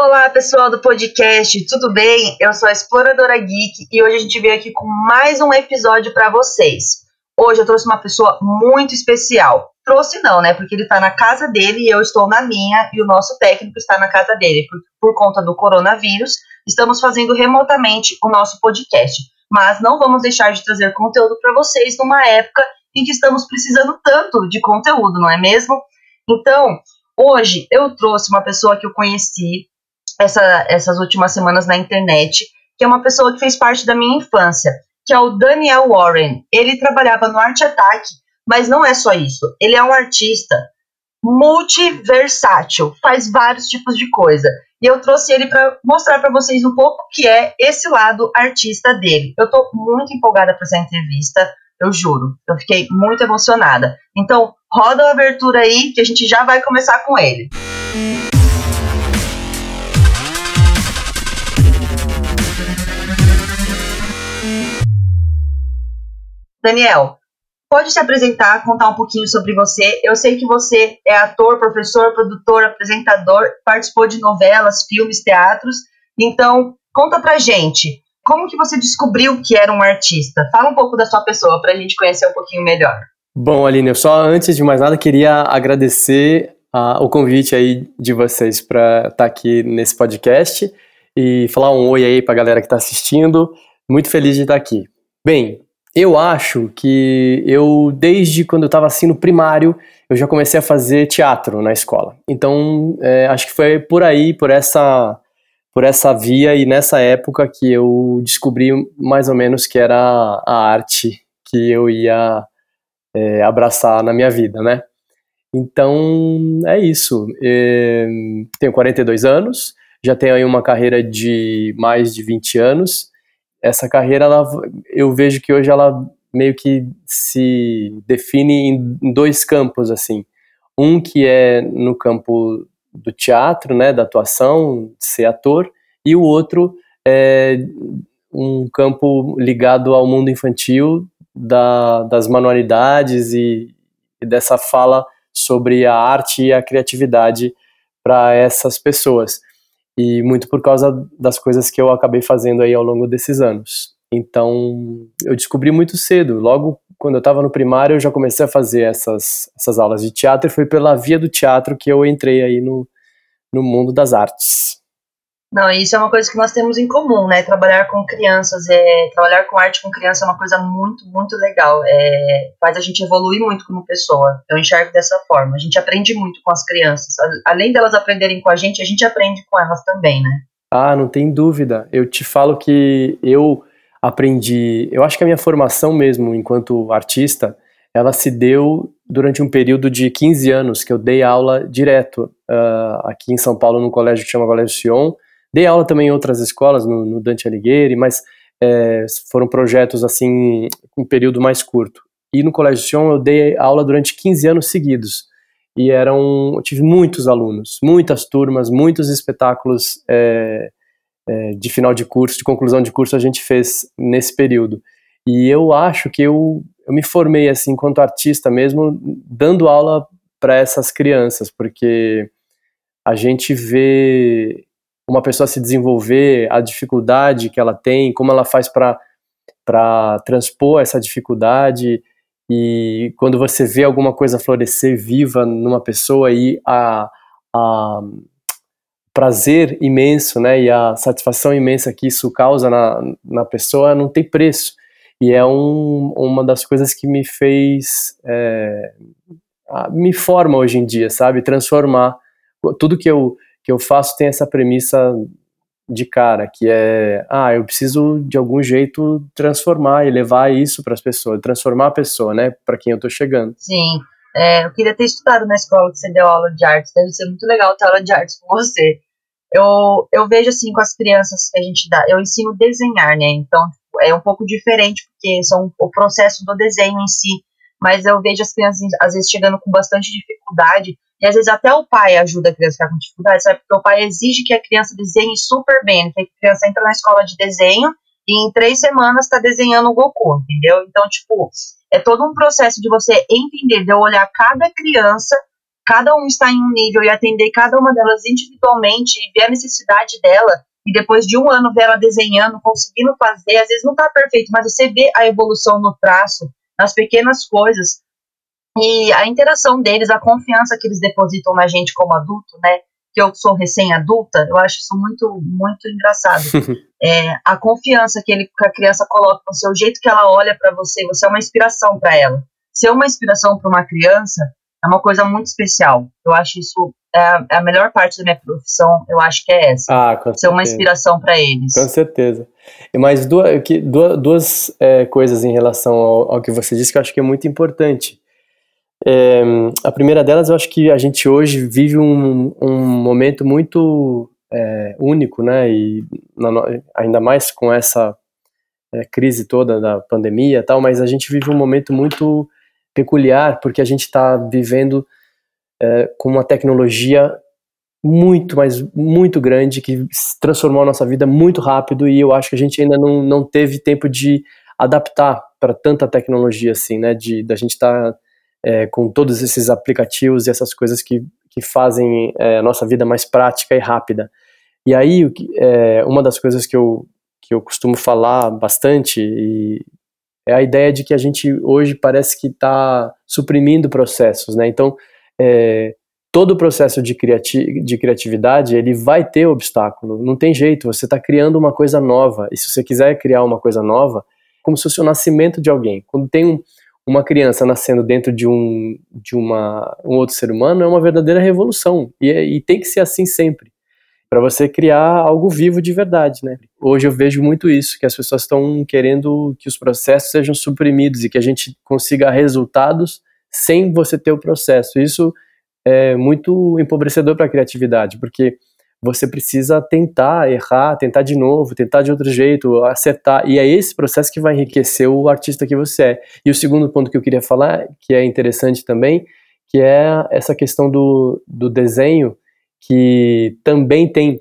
Olá, pessoal do podcast, tudo bem? Eu sou a Exploradora Geek e hoje a gente veio aqui com mais um episódio para vocês. Hoje eu trouxe uma pessoa muito especial. Trouxe não, né? Porque ele tá na casa dele e eu estou na minha e o nosso técnico está na casa dele. Por, por conta do coronavírus, estamos fazendo remotamente o nosso podcast. Mas não vamos deixar de trazer conteúdo para vocês numa época em que estamos precisando tanto de conteúdo, não é mesmo? Então, hoje eu trouxe uma pessoa que eu conheci essa, essas últimas semanas na internet, que é uma pessoa que fez parte da minha infância, que é o Daniel Warren. Ele trabalhava no Arte Attack, mas não é só isso. Ele é um artista multiversátil, faz vários tipos de coisa. E eu trouxe ele para mostrar para vocês um pouco o que é esse lado artista dele. Eu estou muito empolgada para essa entrevista, eu juro. Eu fiquei muito emocionada. Então, roda a abertura aí que a gente já vai começar com ele. Música Daniel, pode se apresentar, contar um pouquinho sobre você. Eu sei que você é ator, professor, produtor, apresentador, participou de novelas, filmes, teatros. Então, conta pra gente, como que você descobriu que era um artista? Fala um pouco da sua pessoa pra gente conhecer um pouquinho melhor. Bom, Aline, eu só antes de mais nada queria agradecer uh, o convite aí de vocês para estar tá aqui nesse podcast e falar um oi aí pra galera que está assistindo. Muito feliz de estar aqui. Bem, eu acho que eu, desde quando eu estava assim no primário, eu já comecei a fazer teatro na escola. Então, é, acho que foi por aí, por essa, por essa via e nessa época que eu descobri mais ou menos que era a arte que eu ia é, abraçar na minha vida, né? Então, é isso. É, tenho 42 anos, já tenho aí uma carreira de mais de 20 anos essa carreira, ela, eu vejo que hoje ela meio que se define em dois campos, assim. Um que é no campo do teatro, né, da atuação, ser ator, e o outro é um campo ligado ao mundo infantil, da, das manualidades e, e dessa fala sobre a arte e a criatividade para essas pessoas e muito por causa das coisas que eu acabei fazendo aí ao longo desses anos. Então, eu descobri muito cedo, logo quando eu estava no primário, eu já comecei a fazer essas, essas aulas de teatro e foi pela via do teatro que eu entrei aí no, no mundo das artes. Não, isso é uma coisa que nós temos em comum, né? Trabalhar com crianças, é, trabalhar com arte com criança é uma coisa muito, muito legal. É, faz a gente evoluir muito como pessoa. Eu enxergo dessa forma. A gente aprende muito com as crianças. Além delas aprenderem com a gente, a gente aprende com elas também, né? Ah, não tem dúvida. Eu te falo que eu aprendi. Eu acho que a minha formação mesmo, enquanto artista, ela se deu durante um período de 15 anos que eu dei aula direto uh, aqui em São Paulo, num colégio que chama Colégio Sion Dei aula também em outras escolas, no, no Dante Alighieri, mas é, foram projetos assim, um período mais curto. E no Colégio Sion eu dei aula durante 15 anos seguidos. E eram, eu tive muitos alunos, muitas turmas, muitos espetáculos é, é, de final de curso, de conclusão de curso a gente fez nesse período. E eu acho que eu, eu me formei assim enquanto artista mesmo, dando aula para essas crianças, porque a gente vê uma pessoa se desenvolver, a dificuldade que ela tem, como ela faz para transpor essa dificuldade e quando você vê alguma coisa florescer viva numa pessoa e a, a prazer imenso, né, e a satisfação imensa que isso causa na, na pessoa não tem preço. E é um, uma das coisas que me fez, é, me forma hoje em dia, sabe, transformar tudo que eu que eu faço tem essa premissa de cara, que é, ah, eu preciso de algum jeito transformar e levar isso para as pessoas, transformar a pessoa, né, para quem eu estou chegando. Sim. É, eu queria ter estudado na escola que você deu aula de artes, deve ser muito legal ter aula de artes com você. Eu, eu vejo assim com as crianças que a gente dá, eu ensino desenhar, né? Então é um pouco diferente porque são o processo do desenho em si, mas eu vejo as crianças às vezes chegando com bastante dificuldade e às vezes até o pai ajuda a criança a ficar com dificuldade, sabe? Porque o pai exige que a criança desenhe super bem. Que a criança entra na escola de desenho e em três semanas está desenhando o Goku, entendeu? Então, tipo, é todo um processo de você entender, de eu olhar cada criança, cada um está em um nível e atender cada uma delas individualmente e ver a necessidade dela, e depois de um ano ver ela desenhando, conseguindo fazer, às vezes não está perfeito, mas você vê a evolução no traço, nas pequenas coisas, e a interação deles, a confiança que eles depositam na gente como adulto, né? Que eu sou recém-adulta, eu acho isso muito, muito engraçado. é, a confiança que, ele, que a criança coloca no seu jeito que ela olha para você, você é uma inspiração para ela. Ser uma inspiração para uma criança é uma coisa muito especial. Eu acho isso é a, é a, melhor parte da minha profissão, eu acho que é essa. Ah, Ser uma inspiração para eles. Com certeza. Mais duas, duas, duas é, coisas em relação ao, ao, que você disse que eu acho que é muito importante. É, a primeira delas, eu acho que a gente hoje vive um, um momento muito é, único, né? E na, ainda mais com essa é, crise toda da pandemia e tal, mas a gente vive um momento muito peculiar porque a gente está vivendo é, com uma tecnologia muito, mas muito grande que transformou a nossa vida muito rápido e eu acho que a gente ainda não, não teve tempo de adaptar para tanta tecnologia assim, né? De da gente estar tá, é, com todos esses aplicativos e essas coisas que, que fazem é, a nossa vida mais prática e rápida. E aí, é, uma das coisas que eu, que eu costumo falar bastante é a ideia de que a gente hoje parece que está suprimindo processos, né? Então, é, todo o processo de, criati de criatividade ele vai ter obstáculo, não tem jeito. Você está criando uma coisa nova e se você quiser criar uma coisa nova, como se fosse o nascimento de alguém. Quando tem um, uma criança nascendo dentro de um de uma, um outro ser humano é uma verdadeira revolução e, é, e tem que ser assim sempre para você criar algo vivo de verdade, né? Hoje eu vejo muito isso, que as pessoas estão querendo que os processos sejam suprimidos e que a gente consiga resultados sem você ter o processo. Isso é muito empobrecedor para a criatividade, porque você precisa tentar errar, tentar de novo, tentar de outro jeito, acertar. E é esse processo que vai enriquecer o artista que você é. E o segundo ponto que eu queria falar, que é interessante também, que é essa questão do, do desenho, que também tem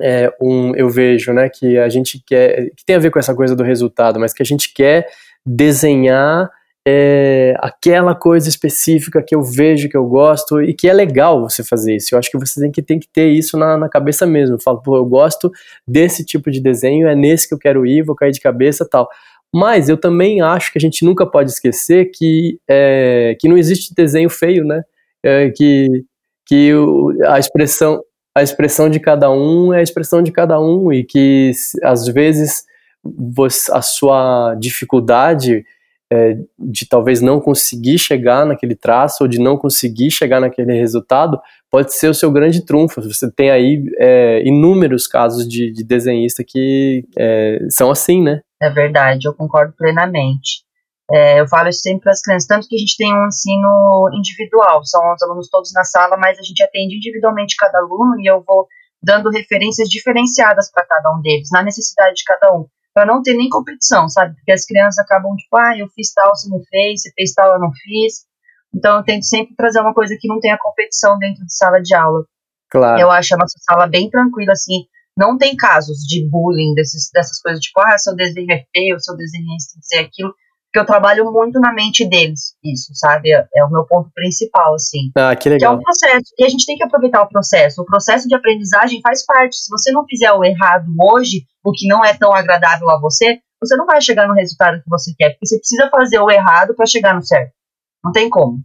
é, um, eu vejo, né, que a gente quer, que tem a ver com essa coisa do resultado, mas que a gente quer desenhar é, aquela coisa específica que eu vejo, que eu gosto e que é legal você fazer isso. Eu acho que você tem que, tem que ter isso na, na cabeça mesmo. Eu falo, pô, eu gosto desse tipo de desenho, é nesse que eu quero ir, vou cair de cabeça tal. Mas eu também acho que a gente nunca pode esquecer que, é, que não existe desenho feio, né? É, que que o, a expressão a expressão de cada um é a expressão de cada um e que às vezes você, a sua dificuldade é, de talvez não conseguir chegar naquele traço ou de não conseguir chegar naquele resultado pode ser o seu grande trunfo. Você tem aí é, inúmeros casos de, de desenhista que é, são assim, né? É verdade, eu concordo plenamente. É, eu falo isso sempre para as crianças, tanto que a gente tem um ensino individual, são os alunos todos na sala, mas a gente atende individualmente cada aluno e eu vou dando referências diferenciadas para cada um deles, na necessidade de cada um para não ter nem competição, sabe? Porque as crianças acabam tipo, ah, eu fiz tal, você não fez, você fez tal, eu não fiz. Então eu tento sempre trazer uma coisa que não tenha competição dentro de sala de aula. Claro. Eu acho a nossa sala bem tranquila, assim, não tem casos de bullying, desses, dessas coisas, tipo, ah, seu desenho é feio, seu desenho é isso, aquilo porque eu trabalho muito na mente deles, isso, sabe? É, é, o meu ponto principal, assim. Ah, que legal. Que é um processo, e a gente tem que aproveitar o processo. O processo de aprendizagem faz parte. Se você não fizer o errado hoje, o que não é tão agradável a você, você não vai chegar no resultado que você quer, porque você precisa fazer o errado para chegar no certo. Não tem como. Né?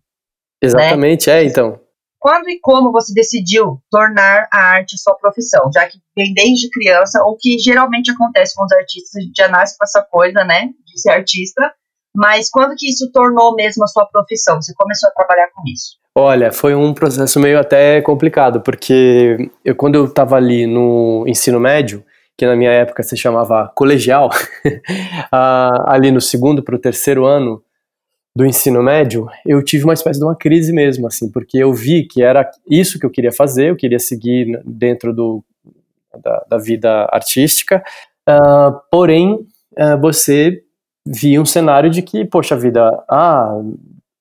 Exatamente, né? é, então. Quando e como você decidiu tornar a arte sua profissão? Já que vem desde criança, o que geralmente acontece com os artistas, a gente já nasce com essa coisa, né, de ser artista, mas quando que isso tornou mesmo a sua profissão? Você começou a trabalhar com isso? Olha, foi um processo meio até complicado, porque eu, quando eu estava ali no ensino médio, que na minha época se chamava colegial, ali no segundo para o terceiro ano do ensino médio, eu tive uma espécie de uma crise mesmo, assim, porque eu vi que era isso que eu queria fazer, eu queria seguir dentro do, da, da vida artística, uh, porém, uh, você vi um cenário de que, poxa vida, ah,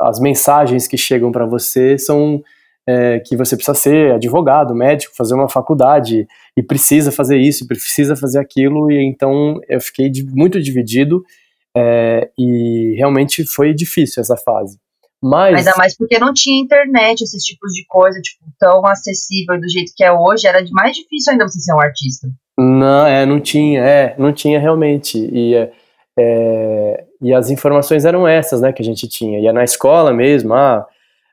as mensagens que chegam para você são é, que você precisa ser advogado, médico, fazer uma faculdade e precisa fazer isso, precisa fazer aquilo, e então eu fiquei muito dividido é, e realmente foi difícil essa fase. Mas, Ainda mais porque não tinha internet, esses tipos de coisa, tipo, tão acessível do jeito que é hoje, era mais difícil ainda você ser um artista. Não, é, não tinha, é, não tinha realmente. E, é, é e as informações eram essas, né, que a gente tinha. E na escola mesmo, ah,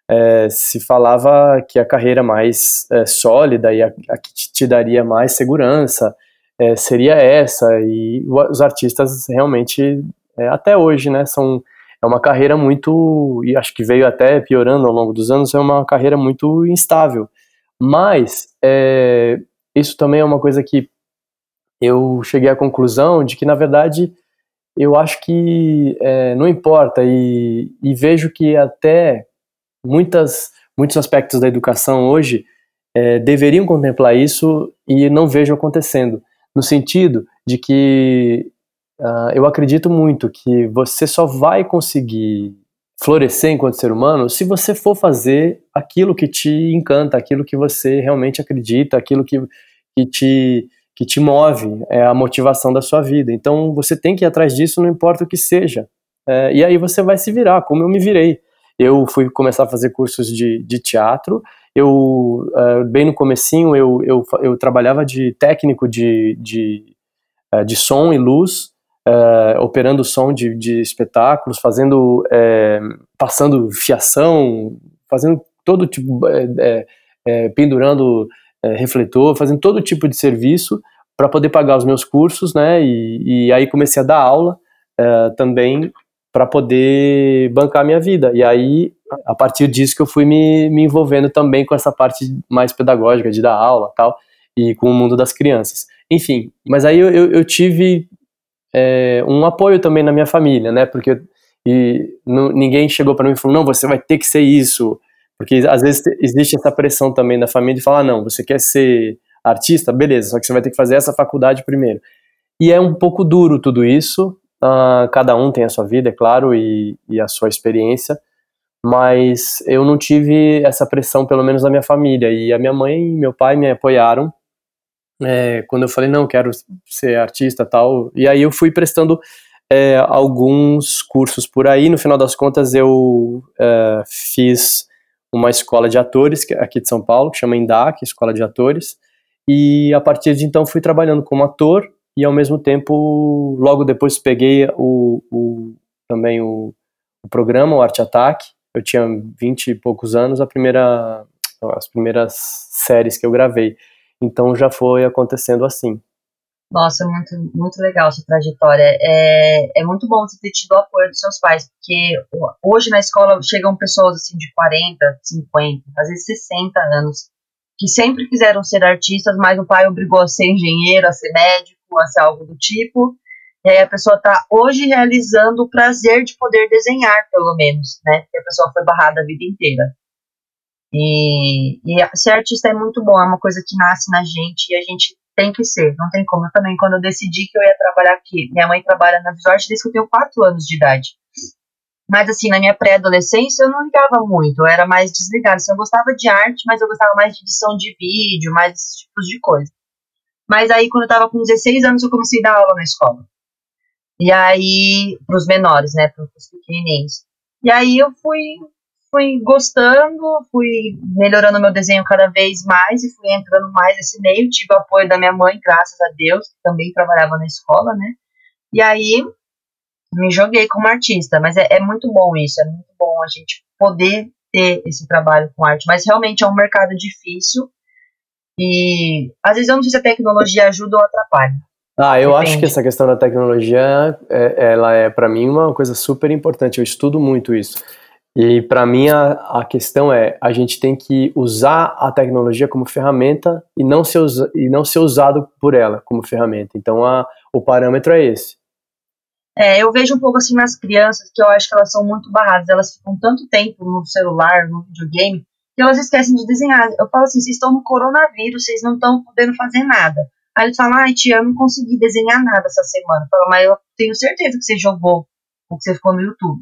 é, se falava que a carreira mais é, sólida e a, a, que te daria mais segurança é, seria essa. E os artistas realmente, é, até hoje, né, são é uma carreira muito, e acho que veio até piorando ao longo dos anos, é uma carreira muito instável. Mas é, isso também é uma coisa que eu cheguei à conclusão de que, na verdade, eu acho que é, não importa, e, e, vejo que até muitas, muitos aspectos da educação hoje é, deveriam contemplar isso e não vejo acontecendo, no sentido de que Uh, eu acredito muito que você só vai conseguir florescer enquanto ser humano se você for fazer aquilo que te encanta, aquilo que você realmente acredita, aquilo que, que, te, que te move, é a motivação da sua vida. Então você tem que ir atrás disso, não importa o que seja. É, e aí você vai se virar, como eu me virei. Eu fui começar a fazer cursos de, de teatro, eu, uh, bem no comecinho, eu, eu, eu trabalhava de técnico de, de, uh, de som e luz, é, operando som de, de espetáculos, fazendo, passando fiação, fazendo todo tipo, pendurando é, refletor, fazendo todo tipo de serviço para poder pagar os meus cursos, né? E, e aí comecei a dar aula é, também para poder bancar a minha vida. E aí, a partir disso que eu fui me, me envolvendo também com essa parte mais pedagógica de dar aula tal, e com o mundo das crianças. Enfim, mas aí eu, eu, eu tive é, um apoio também na minha família, né? Porque e não, ninguém chegou para mim e falou, não, você vai ter que ser isso. Porque às vezes existe essa pressão também da família de falar, ah, não, você quer ser artista? Beleza, só que você vai ter que fazer essa faculdade primeiro. E é um pouco duro tudo isso, uh, cada um tem a sua vida, é claro, e, e a sua experiência, mas eu não tive essa pressão, pelo menos da minha família, e a minha mãe e meu pai me apoiaram, é, quando eu falei, não, quero ser artista tal. E aí eu fui prestando é, alguns cursos por aí. No final das contas, eu é, fiz uma escola de atores é aqui de São Paulo, que chama INDAC, Escola de Atores. E a partir de então fui trabalhando como ator e ao mesmo tempo, logo depois peguei o, o também o, o, programa, o Arte Ataque. Eu tinha vinte e poucos anos, a primeira, as primeiras séries que eu gravei. Então já foi acontecendo assim. Nossa, muito, muito legal essa trajetória. É, é muito bom você ter tido o apoio dos seus pais, porque hoje na escola chegam pessoas assim de 40, 50, às vezes 60 anos, que sempre quiseram ser artistas, mas o pai obrigou a ser engenheiro, a ser médico, a ser algo do tipo. E aí a pessoa está hoje realizando o prazer de poder desenhar, pelo menos, né? Porque a pessoa foi barrada a vida inteira. E, e ser artista é muito bom, é uma coisa que nasce na gente e a gente tem que ser, não tem como. Eu também, quando eu decidi que eu ia trabalhar aqui, minha mãe trabalha na Visual desde que eu tenho 4 anos de idade. Mas assim, na minha pré-adolescência eu não ligava muito, eu era mais desligada. Assim, eu gostava de arte, mas eu gostava mais de edição de vídeo, mais esses tipos de coisa. Mas aí, quando eu tava com 16 anos, eu comecei a dar aula na escola. E aí, pros menores, né, pros pequenininhos. E aí eu fui fui gostando, fui melhorando meu desenho cada vez mais e fui entrando mais nesse meio. Tive o apoio da minha mãe, graças a Deus, que também trabalhava na escola, né? E aí me joguei como artista, mas é, é muito bom isso, é muito bom a gente poder ter esse trabalho com arte, mas realmente é um mercado difícil e às vezes eu não sei se a tecnologia ajuda ou atrapalha. Ah, eu Depende. acho que essa questão da tecnologia, é, ela é para mim uma coisa super importante. Eu estudo muito isso. E para mim a, a questão é a gente tem que usar a tecnologia como ferramenta e não ser, e não ser usado por ela como ferramenta. Então a, o parâmetro é esse. É, eu vejo um pouco assim nas crianças que eu acho que elas são muito barradas. Elas ficam tanto tempo no celular, no videogame, que elas esquecem de desenhar. Eu falo assim: vocês estão no coronavírus, vocês não estão podendo fazer nada. Aí eles falam: ai, tia, eu não consegui desenhar nada essa semana. Eu falo, mas eu tenho certeza que você jogou ou que você ficou no YouTube.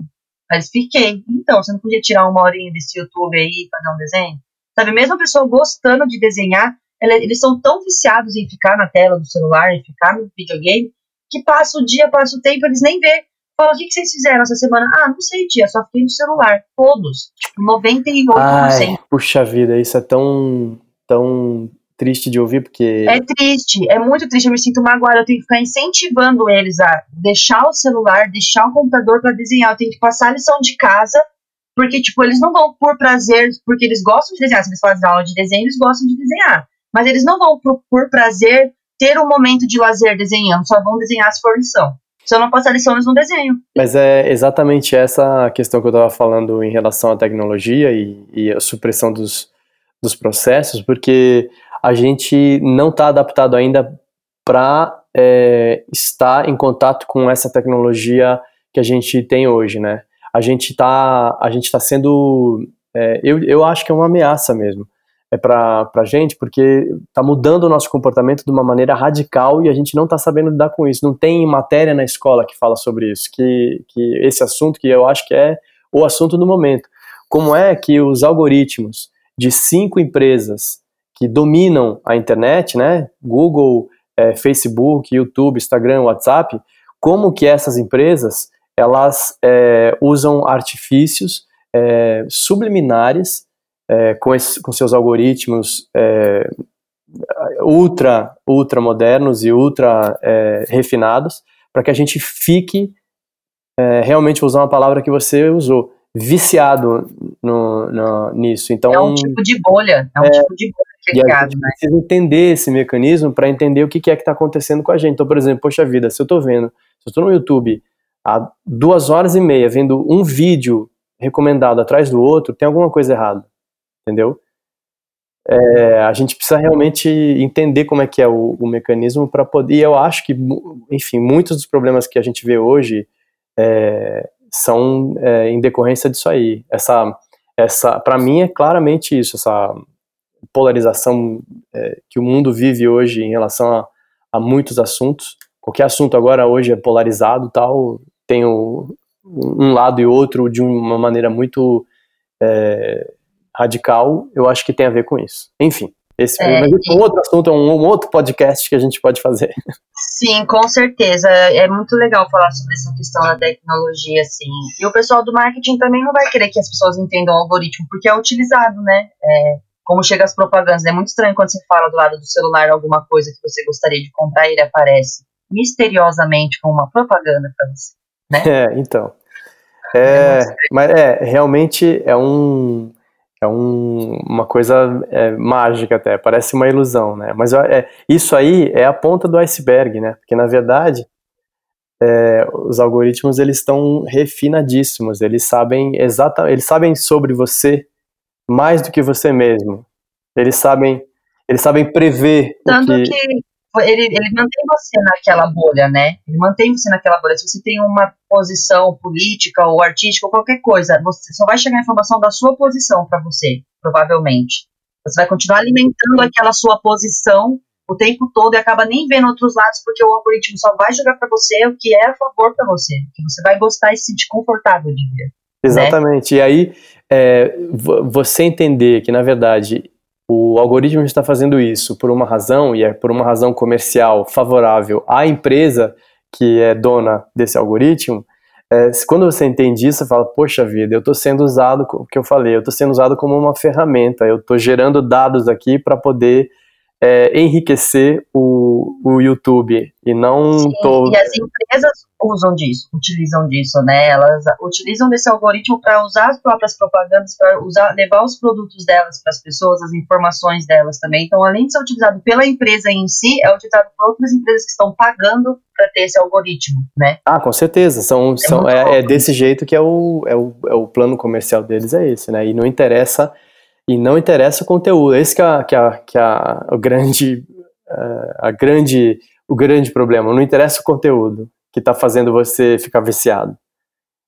Mas fiquei. Então, você não podia tirar uma horinha desse YouTube aí e fazer um desenho? Sabe, mesmo a pessoa gostando de desenhar, ela, eles são tão viciados em ficar na tela do celular, em ficar no videogame, que passa o dia, passa o tempo, eles nem vê. Fala, o que, que vocês fizeram essa semana? Ah, não sei, tia, só fiquei no celular. Todos. Tipo, 98%. Ai, puxa vida, isso é tão, tão triste de ouvir, porque. É triste, é muito triste. Eu me sinto magoada. Eu tenho que ficar incentivando eles a deixar o celular, deixar o computador para desenhar. Eu tenho que passar a lição de casa, porque, tipo, eles não vão por prazer, porque eles gostam de desenhar. Se eles fazem aula de desenho, eles gostam de desenhar. Mas eles não vão por, por prazer ter um momento de lazer desenhando, só vão desenhar se for lição. Se eu não passar lição, eles não desenham. Mas é exatamente essa questão que eu estava falando em relação à tecnologia e, e a supressão dos, dos processos, porque a gente não está adaptado ainda para é, estar em contato com essa tecnologia que a gente tem hoje, né? A gente está a gente tá sendo, é, eu, eu acho que é uma ameaça mesmo é para a gente, porque está mudando o nosso comportamento de uma maneira radical e a gente não está sabendo lidar com isso. Não tem matéria na escola que fala sobre isso, que, que esse assunto que eu acho que é o assunto do momento. Como é que os algoritmos de cinco empresas que dominam a internet, né, Google, é, Facebook, YouTube, Instagram, WhatsApp, como que essas empresas elas é, usam artifícios é, subliminares é, com, com, seus algoritmos é, ultra, ultra modernos e ultra é, refinados, para que a gente fique, realmente usar uma palavra que você usou, viciado no, no, nisso. Então, é um tipo de bolha, é um é, tipo de bolha que é criado, a gente né? precisa entender esse mecanismo para entender o que, que é que está acontecendo com a gente. Então, por exemplo, poxa vida, se eu estou vendo, se eu estou no YouTube há duas horas e meia vendo um vídeo recomendado atrás do outro, tem alguma coisa errada entendeu? É, a gente precisa realmente entender como é que é o, o mecanismo para poder. E eu acho que, enfim, muitos dos problemas que a gente vê hoje é, são é, em decorrência disso aí. Essa, essa, para mim, é claramente isso, essa polarização é, que o mundo vive hoje em relação a, a, muitos assuntos. Qualquer assunto agora hoje é polarizado, tal, tem o, um lado e outro de uma maneira muito é, radical, eu acho que tem a ver com isso. Enfim, esse é, é um outro assunto, é um, um, outro podcast que a gente pode fazer. Sim, com certeza. É muito legal falar sobre essa questão da tecnologia, assim. E o pessoal do marketing também não vai querer que as pessoas entendam o algoritmo, porque é utilizado, né? É, como chega as propagandas. É muito estranho quando você fala do lado do celular alguma coisa que você gostaria de comprar e ele aparece misteriosamente com uma propaganda para você, né? É, então. É, mas é, realmente é um é um, uma coisa é, mágica até, parece uma ilusão, né? Mas é, isso aí é a ponta do iceberg, né? Porque na verdade é, os algoritmos eles estão refinadíssimos, eles sabem exatamente, eles sabem sobre você mais do que você mesmo. Eles sabem, eles sabem prever Tanto que, que ele, ele mantém você naquela bolha, né? Ele mantém você naquela bolha. Se você tem uma posição política ou artística ou qualquer coisa, você só vai chegar a informação da sua posição para você, provavelmente. Você vai continuar alimentando aquela sua posição o tempo todo e acaba nem vendo outros lados porque o algoritmo só vai jogar para você o que é a favor para você, que você vai gostar e se sentir confortável de ver. Né? Exatamente. Né? E aí, é, você entender que, na verdade, o algoritmo está fazendo isso por uma razão, e é por uma razão comercial favorável à empresa que é dona desse algoritmo, é, quando você entende isso, você fala, poxa vida, eu estou sendo usado, o que eu falei, eu estou sendo usado como uma ferramenta, eu estou gerando dados aqui para poder é, enriquecer o, o YouTube e não Sim, tô... E as empresas usam disso, utilizam disso, né? Elas utilizam desse algoritmo para usar as próprias propagandas, para usar, levar os produtos delas para as pessoas, as informações delas também. Então, além de ser utilizado pela empresa em si, é utilizado por outras empresas que estão pagando para ter esse algoritmo, né? Ah, com certeza. São, é, são, é, é desse jeito que é o, é, o, é o plano comercial deles, é esse, né? E não interessa e não interessa o conteúdo. Esse que é, que é, que é o grande, uh, a grande, o grande problema. Não interessa o conteúdo que está fazendo você ficar viciado.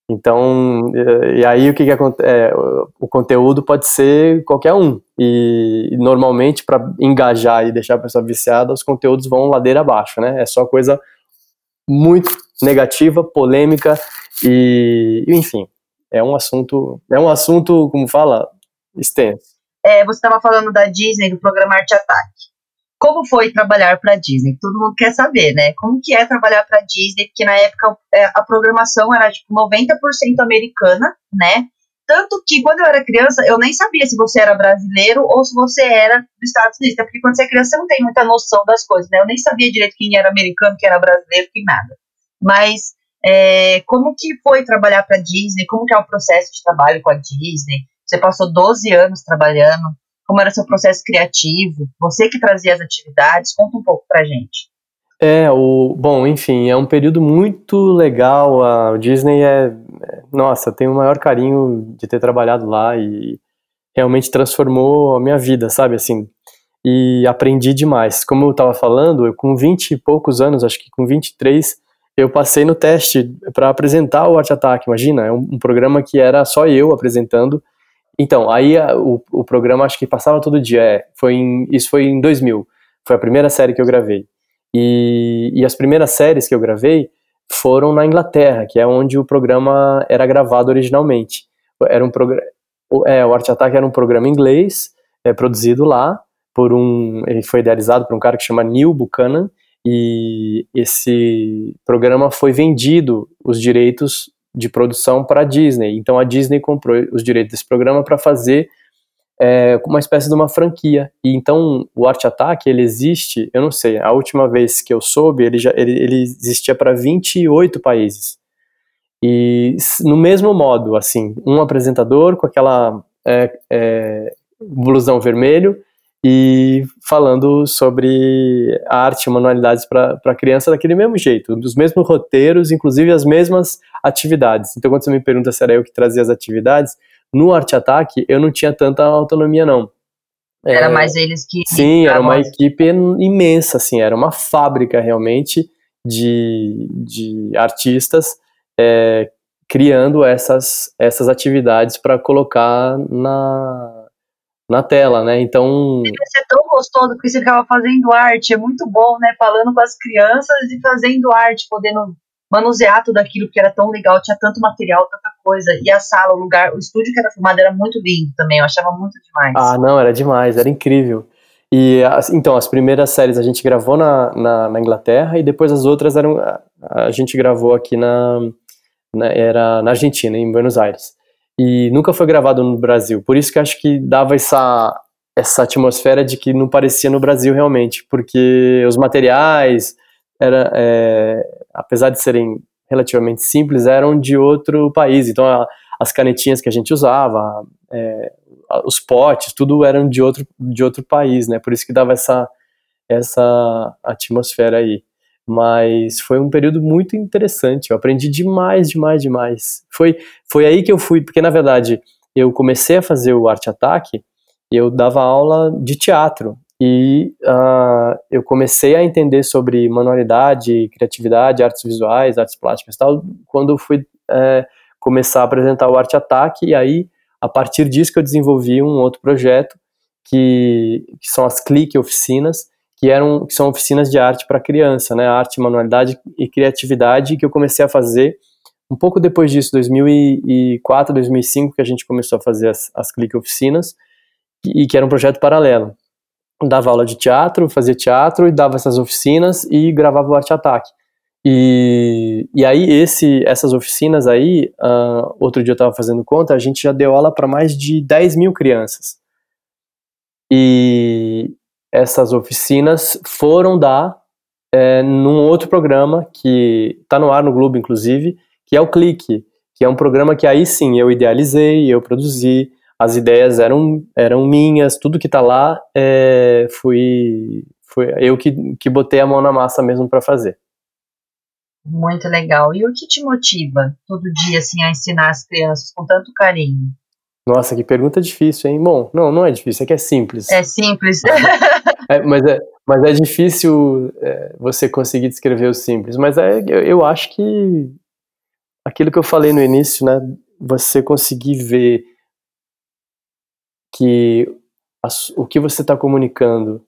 Então, uh, e aí o que, que acontece? É, o conteúdo pode ser qualquer um. E normalmente, para engajar e deixar a pessoa viciada, os conteúdos vão ladeira abaixo, né? É só coisa muito negativa, polêmica e, enfim, é um assunto, é um assunto, como fala, extenso é, você estava falando da Disney, do programa Arte Ataque. como foi trabalhar para a Disney? Todo mundo quer saber, né? Como que é trabalhar para a Disney? Porque na época é, a programação era tipo 90% americana, né? Tanto que quando eu era criança, eu nem sabia se você era brasileiro ou se você era dos Estados Unidos. Porque quando você é criança, você não tem muita noção das coisas, né? Eu nem sabia direito quem era americano, quem era brasileiro, quem nada. Mas é, como que foi trabalhar para a Disney? Como que é o processo de trabalho com a Disney? Você passou 12 anos trabalhando. Como era seu processo criativo, você que trazia as atividades, conta um pouco pra gente. É, o, bom, enfim, é um período muito legal, a Disney é, é, nossa, tenho o maior carinho de ter trabalhado lá e realmente transformou a minha vida, sabe, assim, e aprendi demais. Como eu estava falando, eu com 20 e poucos anos, acho que com 23, eu passei no teste para apresentar o Art Attack, imagina, é um, um programa que era só eu apresentando, então, aí a, o, o programa acho que passava todo dia. É, foi em, isso foi em 2000. Foi a primeira série que eu gravei. E, e as primeiras séries que eu gravei foram na Inglaterra, que é onde o programa era gravado originalmente. Era um programa. É, o Art Attack era um programa inglês, é, produzido lá por um. Ele foi idealizado por um cara que chama Neil Buchanan, e esse programa foi vendido, os direitos de produção para a Disney. Então a Disney comprou os direitos desse programa para fazer é, uma espécie de uma franquia. E então o Art Attack ele existe, eu não sei, a última vez que eu soube ele já ele, ele existia para 28 países. E no mesmo modo, assim, um apresentador com aquela é, é, blusão vermelho e falando sobre arte e manualidades para criança daquele mesmo jeito, dos mesmos roteiros, inclusive as mesmas atividades. Então, quando você me pergunta se era eu que trazia as atividades, no Arte Ataque eu não tinha tanta autonomia, não. Era é, mais eles que. Sim, era uma equipe imensa, assim, era uma fábrica realmente de, de artistas é, criando essas, essas atividades para colocar na, na tela, né? Então. Deve ser tão gostoso porque você ficava fazendo arte, é muito bom, né? Falando com as crianças e fazendo arte, podendo manusear tudo aquilo que era tão legal, tinha tanto material, tanta coisa. E a sala, o lugar, o estúdio que era filmado era muito lindo também, eu achava muito demais. Ah, não, era demais, era incrível. E então, as primeiras séries a gente gravou na, na, na Inglaterra e depois as outras eram. A, a gente gravou aqui na, na, era na Argentina, em Buenos Aires e nunca foi gravado no Brasil. Por isso que acho que dava essa essa atmosfera de que não parecia no Brasil realmente, porque os materiais era, é, apesar de serem relativamente simples, eram de outro país. Então a, as canetinhas que a gente usava, é, os potes, tudo eram de outro de outro país, né? Por isso que dava essa essa atmosfera aí mas foi um período muito interessante. Eu aprendi demais, demais, demais. Foi, foi aí que eu fui, porque na verdade eu comecei a fazer o Arte Ataque, eu dava aula de teatro e uh, eu comecei a entender sobre manualidade, criatividade, artes visuais, artes plásticas, tal, quando eu fui é, começar a apresentar o Arte Ataque e aí a partir disso que eu desenvolvi um outro projeto que, que são as clique oficinas que eram que são oficinas de arte para criança, né? Arte, manualidade e criatividade que eu comecei a fazer um pouco depois disso, 2004, 2005, que a gente começou a fazer as, as clique oficinas e que era um projeto paralelo. Dava aula de teatro, fazia teatro e dava essas oficinas e gravava o Arte Ataque. E, e aí esse, essas oficinas aí, uh, outro dia eu estava fazendo conta, a gente já deu aula para mais de 10 mil crianças. E, essas oficinas foram dar é, num outro programa que está no ar no Globo, inclusive, que é o Clique, que é um programa que aí sim eu idealizei, eu produzi, as ideias eram, eram minhas, tudo que está lá é, fui, fui eu que, que botei a mão na massa mesmo para fazer. Muito legal. E o que te motiva todo dia assim a ensinar as crianças com tanto carinho? Nossa, que pergunta difícil, hein? Bom, não, não é difícil, é que é simples. É simples. é, mas, é, mas é difícil é, você conseguir descrever o simples. Mas é, eu, eu acho que aquilo que eu falei no início, né? Você conseguir ver que a, o que você está comunicando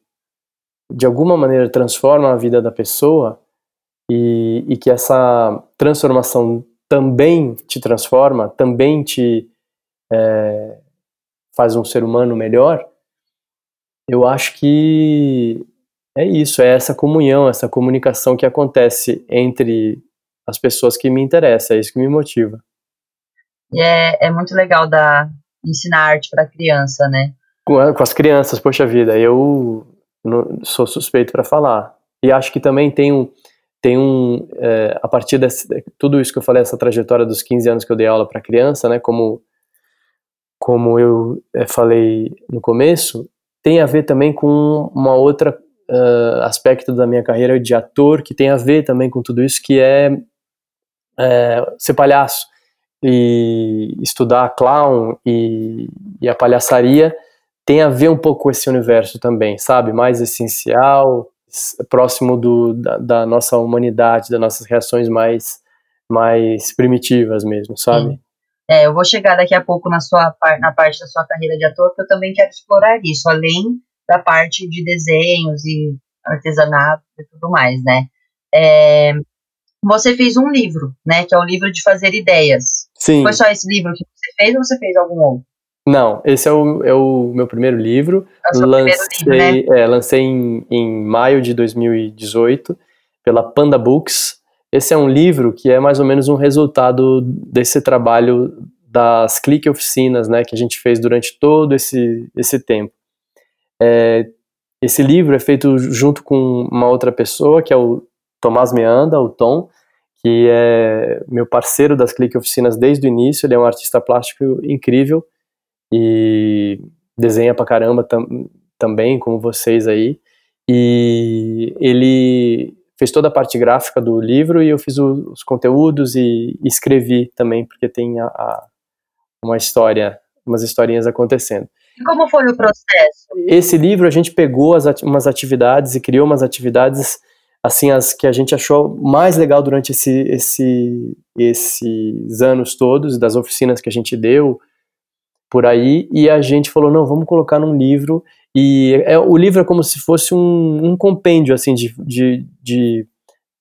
de alguma maneira transforma a vida da pessoa e, e que essa transformação também te transforma, também te é, faz um ser humano melhor, eu acho que é isso, é essa comunhão, essa comunicação que acontece entre as pessoas que me interessam, é isso que me motiva. E é, é muito legal da, ensinar arte para criança, né? Com, com, as crianças, poxa vida, eu não, sou suspeito para falar. E acho que também tem um, tem um é, a partir de tudo isso que eu falei, essa trajetória dos 15 anos que eu dei aula para criança, né, como, como eu é, falei no começo, tem a ver também com uma outra uh, aspecto da minha carreira de ator que tem a ver também com tudo isso, que é, é ser palhaço e estudar clown e, e, a palhaçaria tem a ver um pouco com esse universo também, sabe? Mais essencial, próximo do, da, da nossa humanidade, das nossas reações mais, mais primitivas mesmo, sabe? É, eu vou chegar daqui a pouco na sua na parte da sua carreira de ator, porque eu também quero explorar isso, além da parte de desenhos e artesanato e tudo mais, né? É, você fez um livro, né? Que é o livro de fazer ideias. Sim. Foi só esse livro que você fez ou você fez algum outro? Não, esse é o, é o meu primeiro livro. É o lancei, primeiro livro, né? é, lancei em, em maio de 2018 pela Panda Books. Esse é um livro que é mais ou menos um resultado desse trabalho das clique oficinas, né, que a gente fez durante todo esse, esse tempo. É, esse livro é feito junto com uma outra pessoa, que é o Tomás Meanda, o Tom, que é meu parceiro das Clique Oficinas desde o início. Ele é um artista plástico incrível e desenha pra caramba tam, também, como vocês aí. E ele fez toda a parte gráfica do livro e eu fiz o, os conteúdos e, e, escrevi também, porque tem a, a, uma história, umas historinhas acontecendo. E como foi o processo? Esse livro a gente pegou as, umas atividades e criou umas atividades assim as que a gente achou mais legal durante esse, esse, esses anos todos das oficinas que a gente deu por aí e a gente falou não vamos colocar num livro. E é, o livro é como se fosse um, um compêndio assim de, de, de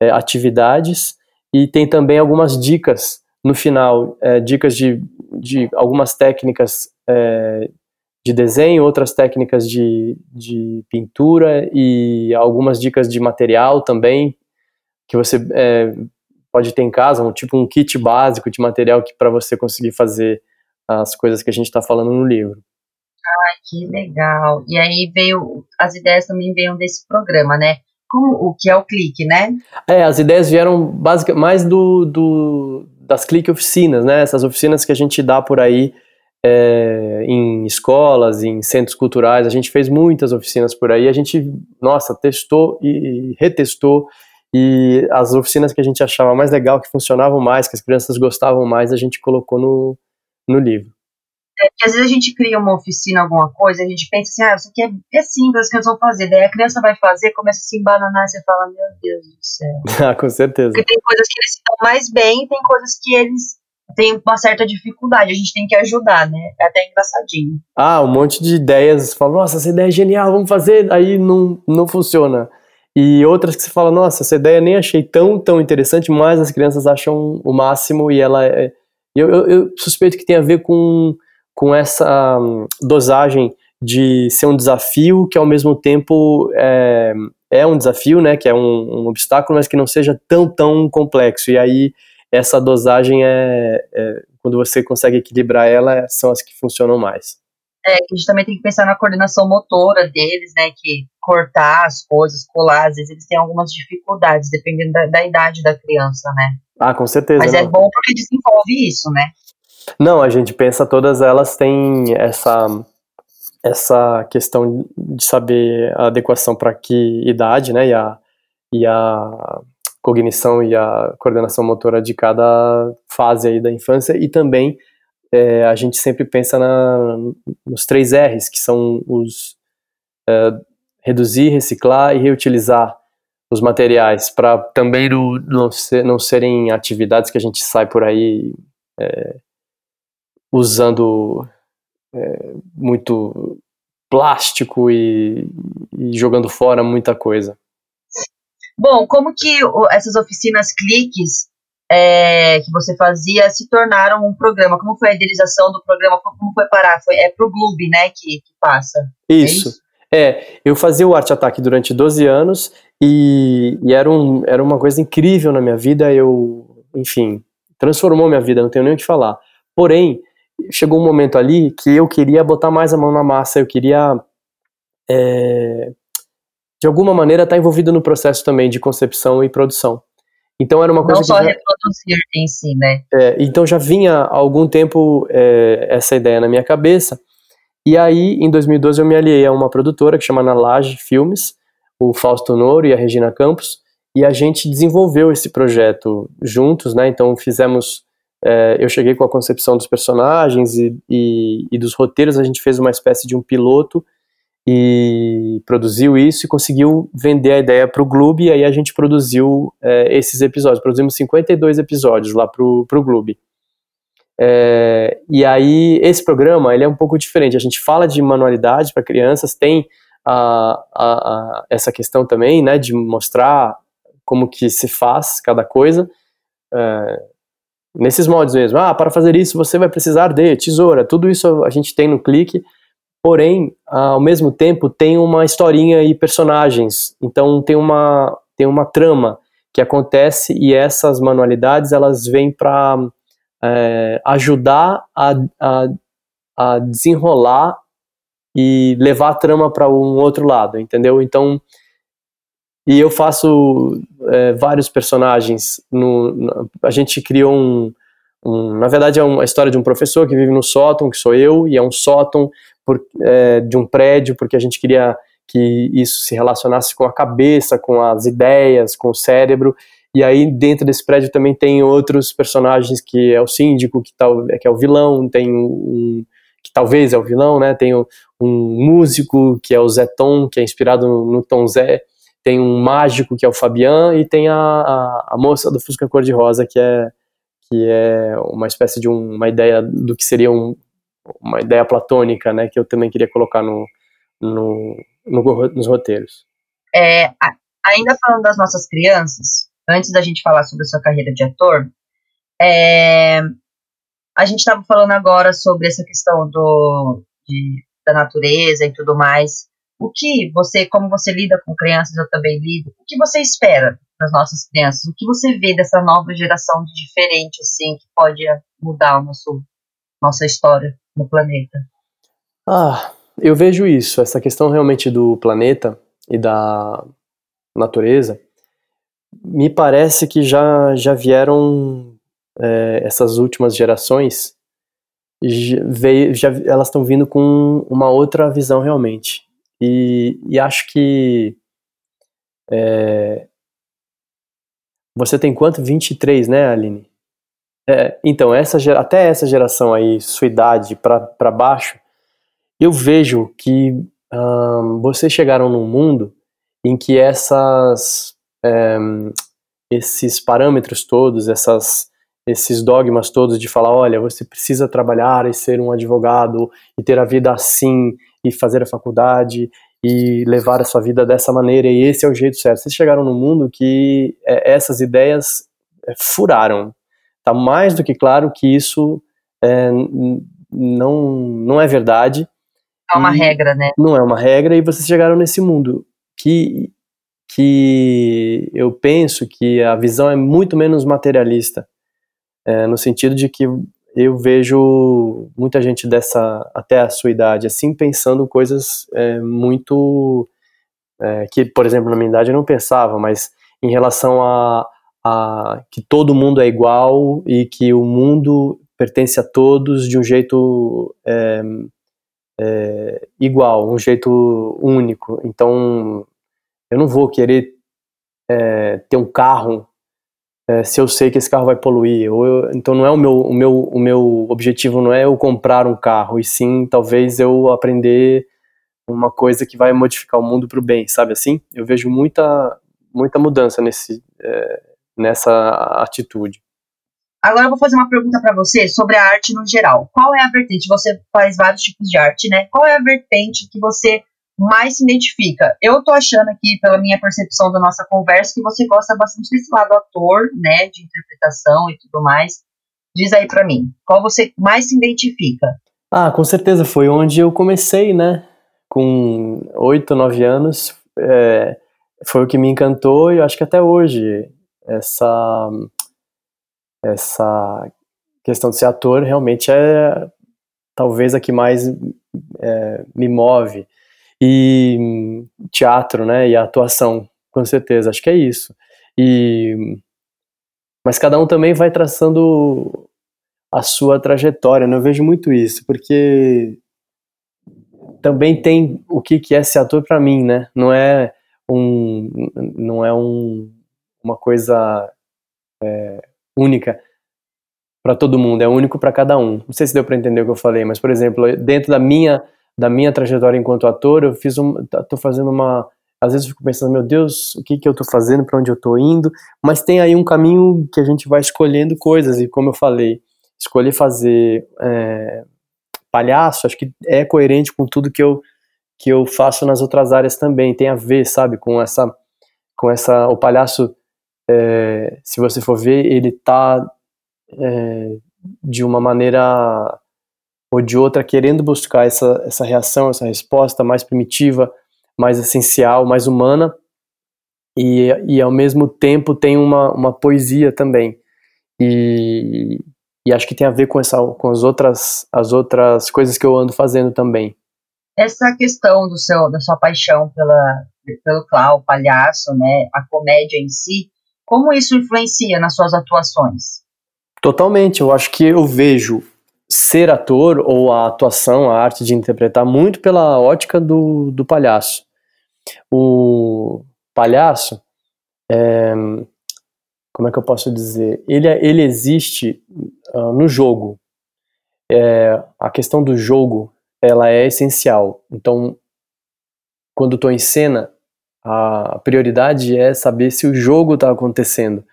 é, atividades e tem também algumas dicas no final é, dicas de, de algumas técnicas é, de desenho, outras técnicas de, de pintura e algumas dicas de material também que você é, pode ter em casa, um tipo um kit básico de material que para você conseguir fazer as coisas que a gente está falando no livro. Ai, que legal! E aí veio as ideias também veio desse programa, né? Como o que é o clique, né? É, as ideias vieram basicamente mais do, do das clique oficinas, né? Essas oficinas que a gente dá por aí é, em escolas, em centros culturais, a gente fez muitas oficinas por aí, a gente, nossa, testou e retestou, e as oficinas que a gente achava mais legal, que funcionavam mais, que as crianças gostavam mais, a gente colocou no, no livro. É, porque às vezes a gente cria uma oficina, alguma coisa, a gente pensa assim, ah, isso aqui é, é simples, as crianças vão fazer. Daí a criança vai fazer, começa a se embananar, e você fala, meu Deus do céu. ah, com certeza. Porque tem coisas que eles se dão mais bem, tem coisas que eles tem uma certa dificuldade, a gente tem que ajudar, né? É até engraçadinho. Ah, um monte de ideias, fala, nossa, essa ideia é genial, vamos fazer, aí não, não funciona. E outras que você fala, nossa, essa ideia nem achei tão, tão interessante, mas as crianças acham o máximo e ela é... Eu, eu, eu suspeito que tem a ver com, com essa um, dosagem de ser um desafio que ao mesmo tempo é, é um desafio, né, que é um, um obstáculo, mas que não seja tão, tão complexo. E aí essa dosagem é, é, quando você consegue equilibrar ela, são as que funcionam mais. É, a gente também tem que pensar na coordenação motora deles, né, que cortar as coisas, colar, às vezes eles têm algumas dificuldades, dependendo da, da idade da criança, né. Ah, com certeza. Mas é não. é bom porque desenvolve isso, né. Não, a gente pensa todas elas têm essa essa questão de saber a adequação para que idade, né, e a, e a cognição e a coordenação motora de cada fase aí da infância e também é, a gente sempre pensa na, nos três R's, que são os é, reduzir, reciclar e reutilizar os materiais, para também não, não, ser, não, serem atividades que a gente sai por aí é, usando é, muito plástico e, e jogando fora muita coisa. Bom, como que essas oficinas cliques é, que você fazia se tornaram um programa? Como foi a idealização do programa? Como foi parar? Foi, é pro Globo, né, que, que passa? Isso. É isso? É, eu fazia o Arte Ataque durante 12 anos e, e, era, um, era uma coisa incrível na minha vida. Eu, enfim, transformou minha vida, não tenho nem o que falar. Porém, chegou um momento ali que eu queria botar mais a mão na massa, eu queria, é, de alguma maneira, estar envolvido no processo também de concepção e produção. Então era uma coisa não só já, reproduzir em si, né? É, então já vinha há algum tempo é, essa ideia na minha cabeça. E aí, em 2012, eu me aliei a uma produtora que chama Nalage Filmes, o Fausto Noro e a Regina Campos, e a gente desenvolveu esse projeto juntos, né? Então fizemos é, eu cheguei com a concepção dos personagens e, e, e, dos roteiros, a gente fez uma espécie de um piloto e produziu isso e conseguiu vender a ideia para o Gloob, e aí a gente produziu é, esses episódios, produzimos 52 episódios lá para o Gloob. É, e aí, esse programa, ele é um pouco diferente, a gente fala de manualidades para crianças, tem a, a, a, essa questão também, né, de mostrar como que se faz cada coisa, é, nesses modos mesmo. Ah, para fazer isso você vai precisar de tesoura. Tudo isso a gente tem no clique. Porém, ao mesmo tempo tem uma historinha e personagens. Então tem uma tem uma trama que acontece e essas manualidades elas vêm para é, ajudar a, a, a desenrolar e levar a trama para um outro lado, entendeu? Então e eu faço é, vários personagens. No, no, a gente criou um, um, Na verdade, é uma história de um professor que vive no sótão, que sou eu, e é um sótão por, é, de um prédio, porque a gente queria que isso se relacionasse com a cabeça, com as ideias, com o cérebro. E aí, dentro desse prédio também tem outros personagens, que é o síndico, que, tal, que é o vilão, tem um, que talvez é o vilão, né? Tem um, um músico, que é o Zé Tom, que é inspirado no, no Tom Zé tem um mágico que é o Fabian e tem a, a, a moça do Fusca Cor-de-Rosa que é que é uma espécie de um, uma ideia do que seria um, uma ideia platônica, né, que eu também queria colocar no, no, no nos roteiros. É, ainda falando das nossas crianças, antes da gente falar sobre a sua carreira de ator, é, a gente estava falando agora sobre essa questão do, de, da natureza e tudo mais o que você, como você lida com crianças, eu também lido, o que você espera das nossas crianças? O que você vê dessa nova geração de diferente, assim, que pode mudar a nosso, nossa história no planeta? Ah, eu vejo isso, essa questão realmente do planeta e da natureza, me parece que já, já vieram é, essas últimas gerações, já, elas estão vindo com uma outra visão realmente. E, e acho que. É, você tem quanto? 23, né, Aline? É, então, essa, até essa geração aí, sua idade para baixo, eu vejo que um, vocês chegaram num mundo em que essas, um, esses parâmetros todos, essas, esses dogmas todos de falar, olha, você precisa trabalhar e ser um advogado e ter a vida assim e fazer a faculdade e levar a sua vida dessa maneira, e esse é o jeito certo. Vocês chegaram num mundo que é, essas ideias é, furaram. Tá mais do que claro que isso é, não, não é verdade. É uma regra, né? Não é uma regra, e vocês chegaram nesse mundo que, que eu penso que a visão é muito menos materialista, é, no sentido de que eu vejo muita gente dessa até a sua idade assim pensando coisas é, muito é, que por exemplo na minha idade eu não pensava mas em relação a, a, que todo mundo é igual e que o mundo pertence a todos de um jeito é, é igual um jeito único. Então eu não vou querer é, ter um carro é, se eu sei que esse carro vai poluir. Eu, então não é o meu, o meu, o meu objetivo não é eu comprar um carro, e sim talvez eu aprender uma coisa que vai modificar o mundo para o bem, sabe assim? Eu vejo muita, muita mudança nesse, é, nessa atitude. Agora eu vou fazer uma pergunta para você sobre a arte no geral. Qual é a vertente? Você faz vários tipos de arte, né? Qual é a vertente que você mais se identifica. Eu tô achando aqui, pela minha percepção da nossa conversa, que você gosta bastante desse lado ator, né, de interpretação e tudo mais. Diz aí para mim, qual você mais se identifica? Ah, com certeza foi onde eu comecei, né? com oito, nove anos, é, foi o que me encantou e eu acho que até hoje essa essa questão de ser ator realmente é talvez a que mais é, me move e teatro, né, e atuação, com certeza, acho que é isso. E mas cada um também vai traçando a sua trajetória, né? Eu vejo muito isso, porque também tem o que que é ser ator para mim, né? Não é um não é um, uma coisa é, única para todo mundo, é único para cada um. Não sei se deu para entender o que eu falei, mas por exemplo, dentro da minha da minha trajetória enquanto ator, eu fiz um, tô fazendo uma às vezes eu fico pensando, meu Deus, o que que eu tô fazendo, para onde eu tô indo, mas tem aí um caminho que a gente vai escolhendo coisas e como eu falei, escolher fazer é, palhaço, acho que é coerente com tudo que eu que eu faço nas outras áreas também, tem a ver, sabe, com essa com essa o palhaço é, se você for ver, ele tá é, de uma maneira ou de outra querendo buscar essa, essa reação, essa resposta mais primitiva, mais essencial, mais humana, e, e ao mesmo tempo tem uma, uma poesia também. E, e acho que tem a ver com, essa, com as, outras, as outras coisas que eu ando fazendo também. Essa questão do seu, da sua paixão pela, pelo clown, palhaço, né, a comédia em si, como isso influencia nas suas atuações? Totalmente, eu acho que eu vejo ser ator ou a atuação, a arte de interpretar muito pela ótica do, do palhaço. O palhaço, é, como é que eu posso dizer? Ele, ele existe uh, no jogo. É, a questão do jogo, ela é essencial. Então, quando estou em cena, a prioridade é saber se o jogo está acontecendo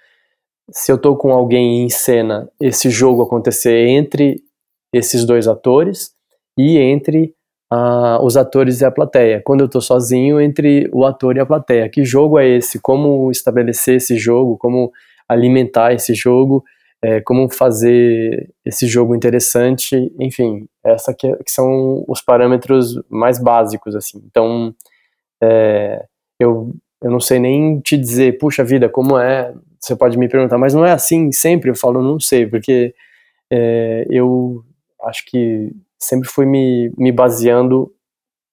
se eu tô com alguém em cena, esse jogo acontecer entre esses dois atores e entre uh, os atores e a plateia. Quando eu tô sozinho, entre o ator e a plateia. Que jogo é esse? Como estabelecer esse jogo? Como alimentar esse jogo? É, como fazer esse jogo interessante? Enfim, essa que, que são os parâmetros mais básicos, assim. Então, é, eu, eu não sei nem te dizer, puxa vida, como é você pode me perguntar, mas não é assim sempre? Eu falo, não sei, porque é, eu acho que sempre fui me, me baseando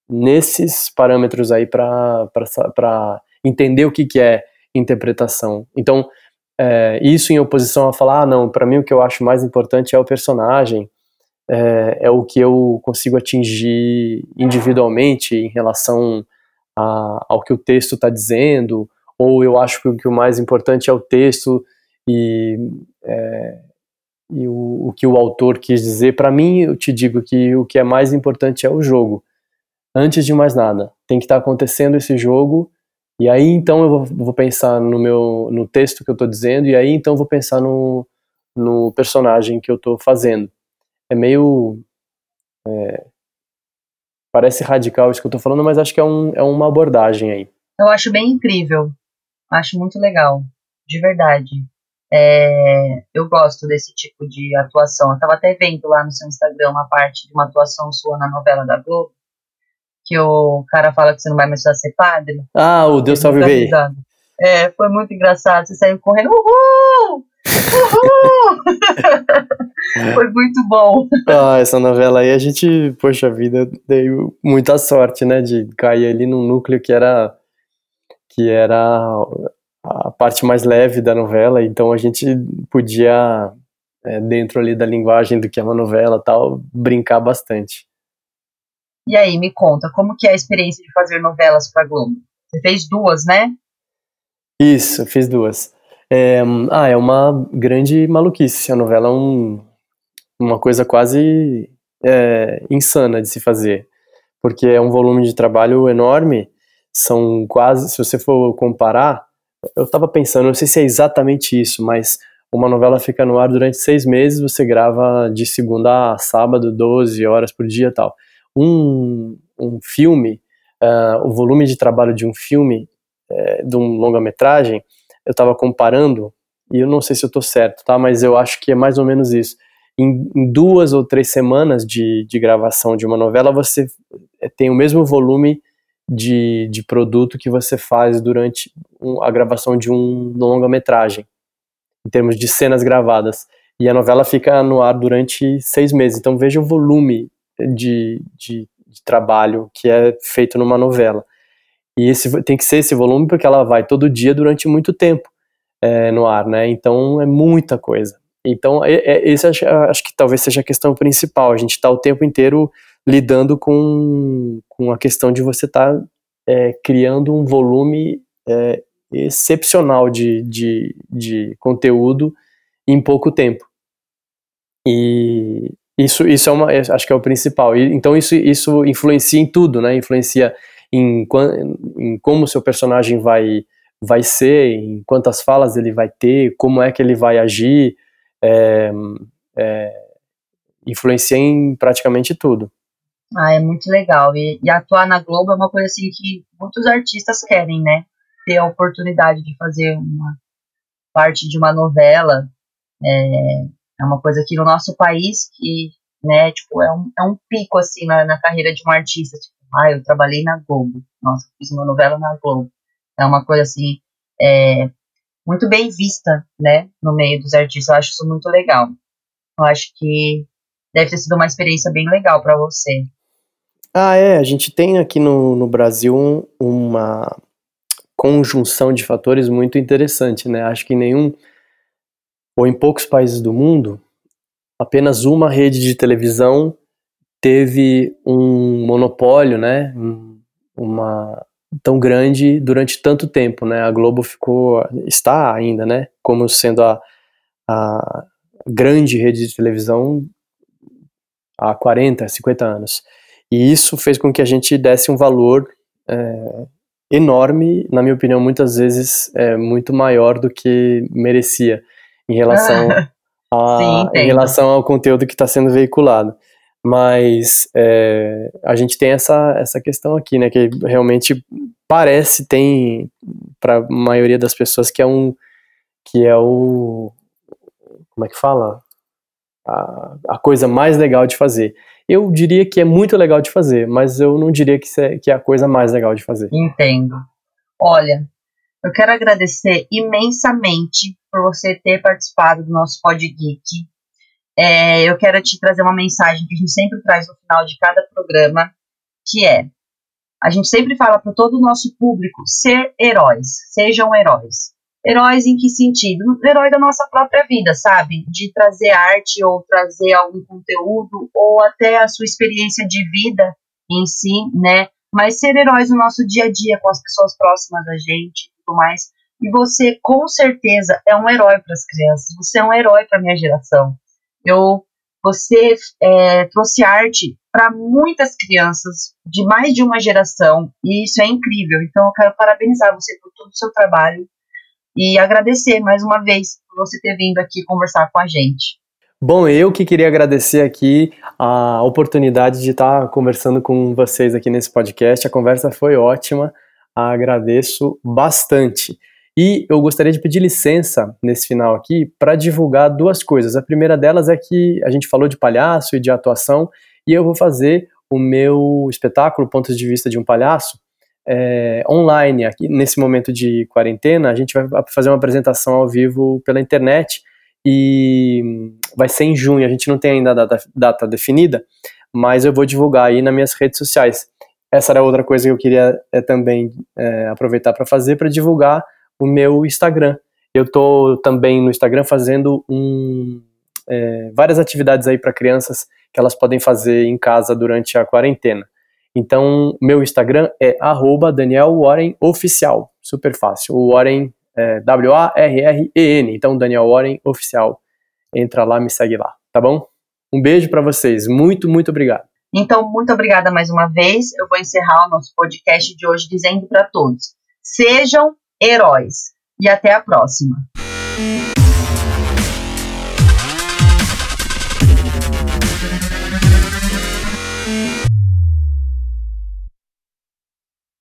nesses parâmetros aí para entender o que, que é interpretação. Então, é, isso em oposição a falar, ah, não, para mim o que eu acho mais importante é o personagem, é, é o que eu consigo atingir individualmente em relação a, ao que o texto está dizendo, ou eu acho que, o mais importante é o texto e, é, e o, o, que o autor quis dizer. Para mim, eu te digo que o que é mais importante é o jogo. Antes de mais nada, tem que estar tá acontecendo esse jogo e aí então eu vou, vou, pensar no meu no texto que eu estou dizendo e aí então eu vou pensar no, no personagem que eu estou fazendo. É meio é, parece radical isso que eu estou falando, mas acho que é, um, é uma abordagem aí. Eu acho bem incrível Acho muito legal, de verdade. É, eu gosto desse tipo de atuação. Eu tava até vendo lá no seu Instagram uma parte de uma atuação sua na novela da Globo, que o cara fala que você não vai mais ser padre. Ah, o Deus salve bem. É, foi muito engraçado. Você saiu correndo, uhul! Uhul! foi muito bom. Ah, essa novela aí a gente, poxa vida, deu muita sorte, né, de cair ali num núcleo que era que era a parte mais leve da novela, então a gente podia, é, dentro ali da linguagem do que é uma novela tal, brincar bastante. E aí, me conta, como que é a experiência de fazer novelas para Globo? Você fez duas, né? Isso, fiz duas. É, ah, é uma grande maluquice. A novela é um, uma coisa quase é, insana de se fazer, porque é um volume de trabalho enorme são quase, se você for comparar, eu estava pensando, não sei se é exatamente isso, mas uma novela fica no ar durante seis meses, você grava de segunda a sábado, 12 horas por dia tal. Um, um filme, uh, o volume de trabalho de um filme, uh, de um longa-metragem, eu estava comparando, e eu não sei se eu estou certo, tá? mas eu acho que é mais ou menos isso. Em, em duas ou três semanas de, de gravação de uma novela, você tem o mesmo volume de, de produto que você faz durante um, a gravação de um longa-metragem, em termos de cenas gravadas. E a novela fica no ar durante seis meses. Então veja o volume de, de, de trabalho que é feito numa novela. E esse tem que ser esse volume porque ela vai todo dia durante muito tempo é, no ar, né? Então é muita coisa. Então é, é, esse acho, acho, que talvez seja a questão principal. A gente está o tempo inteiro lidando com, com a questão de você estar tá, é, criando um volume é, excepcional de, de, de conteúdo em pouco tempo. E isso, isso é uma, acho que é o principal. E, então isso, isso influencia em tudo, né? Influencia em, em como o seu personagem vai, vai ser, em quantas falas ele vai ter, como é que ele vai agir, é, é, influencia em praticamente tudo. Ah, é muito legal. E, e, atuar na Globo é uma coisa assim que muitos artistas querem, né? Ter a oportunidade de fazer uma parte de uma novela. É, é uma coisa aqui no nosso país que, né, tipo, é um, é um pico, assim, na, na carreira de um artista. Tipo, ah, eu trabalhei na Globo. Nossa, fiz uma novela na Globo. É uma coisa, assim, é, muito bem vista, né, no meio dos artistas. Eu acho isso muito legal. Eu acho que deve ter sido uma experiência bem legal para você. Ah, é. A gente tem aqui no, no Brasil uma conjunção de fatores muito interessante, né? Acho que nenhum, ou em poucos países do mundo, apenas uma rede de televisão teve um monopólio, né? Uma tão grande durante tanto tempo, né? A Globo ficou, está ainda, né? Como sendo a, a grande rede de televisão há 40, 50 anos. E isso fez com que a gente desse um valor é, enorme, na minha opinião, muitas vezes é, muito maior do que merecia em relação, a, Sim, em relação ao conteúdo que está sendo veiculado. Mas é, a gente tem essa, essa questão aqui, né, que realmente parece, tem, para a maioria das pessoas, que é um, que é o, como é que fala? A, a coisa mais legal de fazer eu diria que é muito legal de fazer, mas eu não diria que, é, que é a coisa mais legal de fazer. Entendo. Olha, eu quero agradecer imensamente por você ter participado do nosso Pod Geek. É, eu quero te trazer uma mensagem que a gente sempre traz no final de cada programa, que é a gente sempre fala para todo o nosso público ser heróis, sejam heróis. Heróis em que sentido? Herói da nossa própria vida, sabe? De trazer arte ou trazer algum conteúdo ou até a sua experiência de vida em si, né? Mas ser heróis no nosso dia a dia com as pessoas próximas a gente e tudo mais. E você, com certeza, é um herói para as crianças. Você é um herói para minha geração. Eu, você é, trouxe arte para muitas crianças de mais de uma geração e isso é incrível. Então, eu quero parabenizar você por todo o seu trabalho e agradecer mais uma vez por você ter vindo aqui conversar com a gente. Bom, eu que queria agradecer aqui a oportunidade de estar conversando com vocês aqui nesse podcast. A conversa foi ótima, agradeço bastante. E eu gostaria de pedir licença nesse final aqui para divulgar duas coisas. A primeira delas é que a gente falou de palhaço e de atuação, e eu vou fazer o meu espetáculo Pontos de Vista de um Palhaço é, online. Aqui nesse momento de quarentena, a gente vai fazer uma apresentação ao vivo pela internet e vai ser em junho. A gente não tem ainda a data, data definida, mas eu vou divulgar aí nas minhas redes sociais. Essa era outra coisa que eu queria é, também é, aproveitar para fazer para divulgar o meu Instagram. Eu estou também no Instagram fazendo um, é, várias atividades aí para crianças que elas podem fazer em casa durante a quarentena. Então, meu Instagram é @danielwarrenoficial, super fácil. O Warren é W-A-R-R-E-N, então Daniel Warren Oficial. Entra lá, me segue lá, tá bom? Um beijo para vocês, muito, muito obrigado. Então, muito obrigada mais uma vez. Eu vou encerrar o nosso podcast de hoje dizendo para todos: sejam heróis e até a próxima.